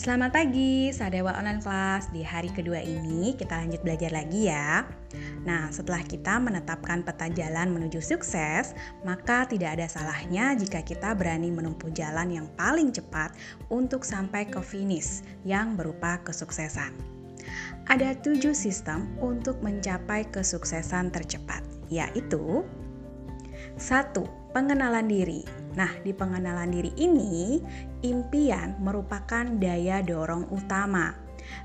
Selamat pagi, Sadewa Online Class. Di hari kedua ini kita lanjut belajar lagi ya. Nah, setelah kita menetapkan peta jalan menuju sukses, maka tidak ada salahnya jika kita berani menempuh jalan yang paling cepat untuk sampai ke finish yang berupa kesuksesan. Ada tujuh sistem untuk mencapai kesuksesan tercepat, yaitu satu, pengenalan diri. Nah, di pengenalan diri ini, impian merupakan daya dorong utama.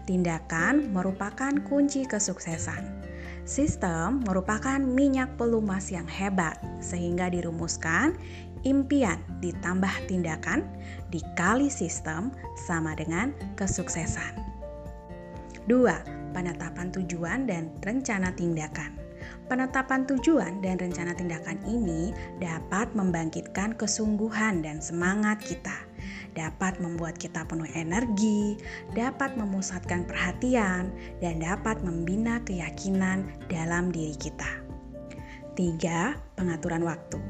Tindakan merupakan kunci kesuksesan. Sistem merupakan minyak pelumas yang hebat, sehingga dirumuskan impian ditambah tindakan dikali sistem sama dengan kesuksesan. 2. Penetapan tujuan dan rencana tindakan. Penetapan tujuan dan rencana tindakan ini dapat membangkitkan kesungguhan dan semangat kita, dapat membuat kita penuh energi, dapat memusatkan perhatian, dan dapat membina keyakinan dalam diri kita. 3. Pengaturan waktu.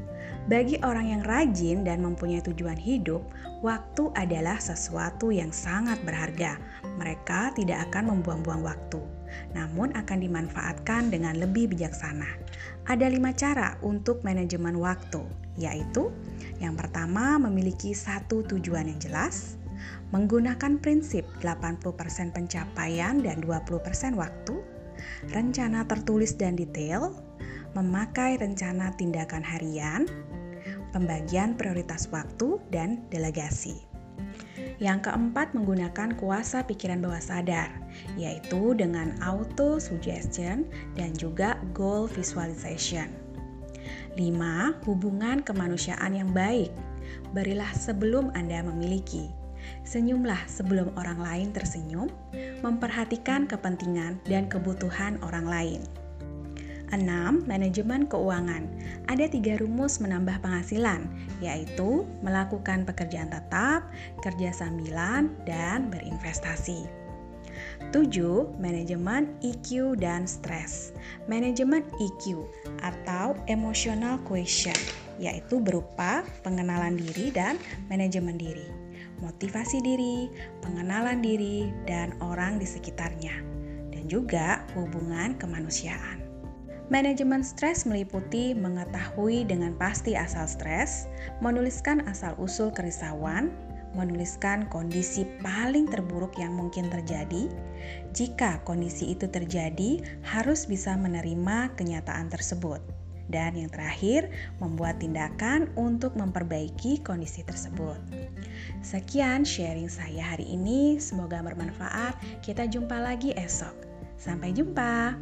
Bagi orang yang rajin dan mempunyai tujuan hidup, waktu adalah sesuatu yang sangat berharga. Mereka tidak akan membuang-buang waktu namun akan dimanfaatkan dengan lebih bijaksana. Ada lima cara untuk manajemen waktu, yaitu yang pertama memiliki satu tujuan yang jelas, menggunakan prinsip 80% pencapaian dan 20% waktu, rencana tertulis dan detail, memakai rencana tindakan harian, pembagian prioritas waktu, dan delegasi. Yang keempat, menggunakan kuasa pikiran bawah sadar, yaitu dengan auto suggestion dan juga goal visualization. 5. Hubungan kemanusiaan yang baik. Berilah sebelum Anda memiliki. Senyumlah sebelum orang lain tersenyum, memperhatikan kepentingan dan kebutuhan orang lain. 6. Manajemen keuangan. Ada tiga rumus menambah penghasilan, yaitu melakukan pekerjaan tetap, kerja sambilan, dan berinvestasi. 7. Manajemen EQ dan stres. Manajemen EQ atau emotional quotient yaitu berupa pengenalan diri dan manajemen diri, motivasi diri, pengenalan diri, dan orang di sekitarnya, dan juga hubungan kemanusiaan. Manajemen stres meliputi mengetahui dengan pasti asal stres, menuliskan asal-usul kerisauan, menuliskan kondisi paling terburuk yang mungkin terjadi. Jika kondisi itu terjadi, harus bisa menerima kenyataan tersebut. Dan yang terakhir, membuat tindakan untuk memperbaiki kondisi tersebut. Sekian sharing saya hari ini, semoga bermanfaat. Kita jumpa lagi esok. Sampai jumpa.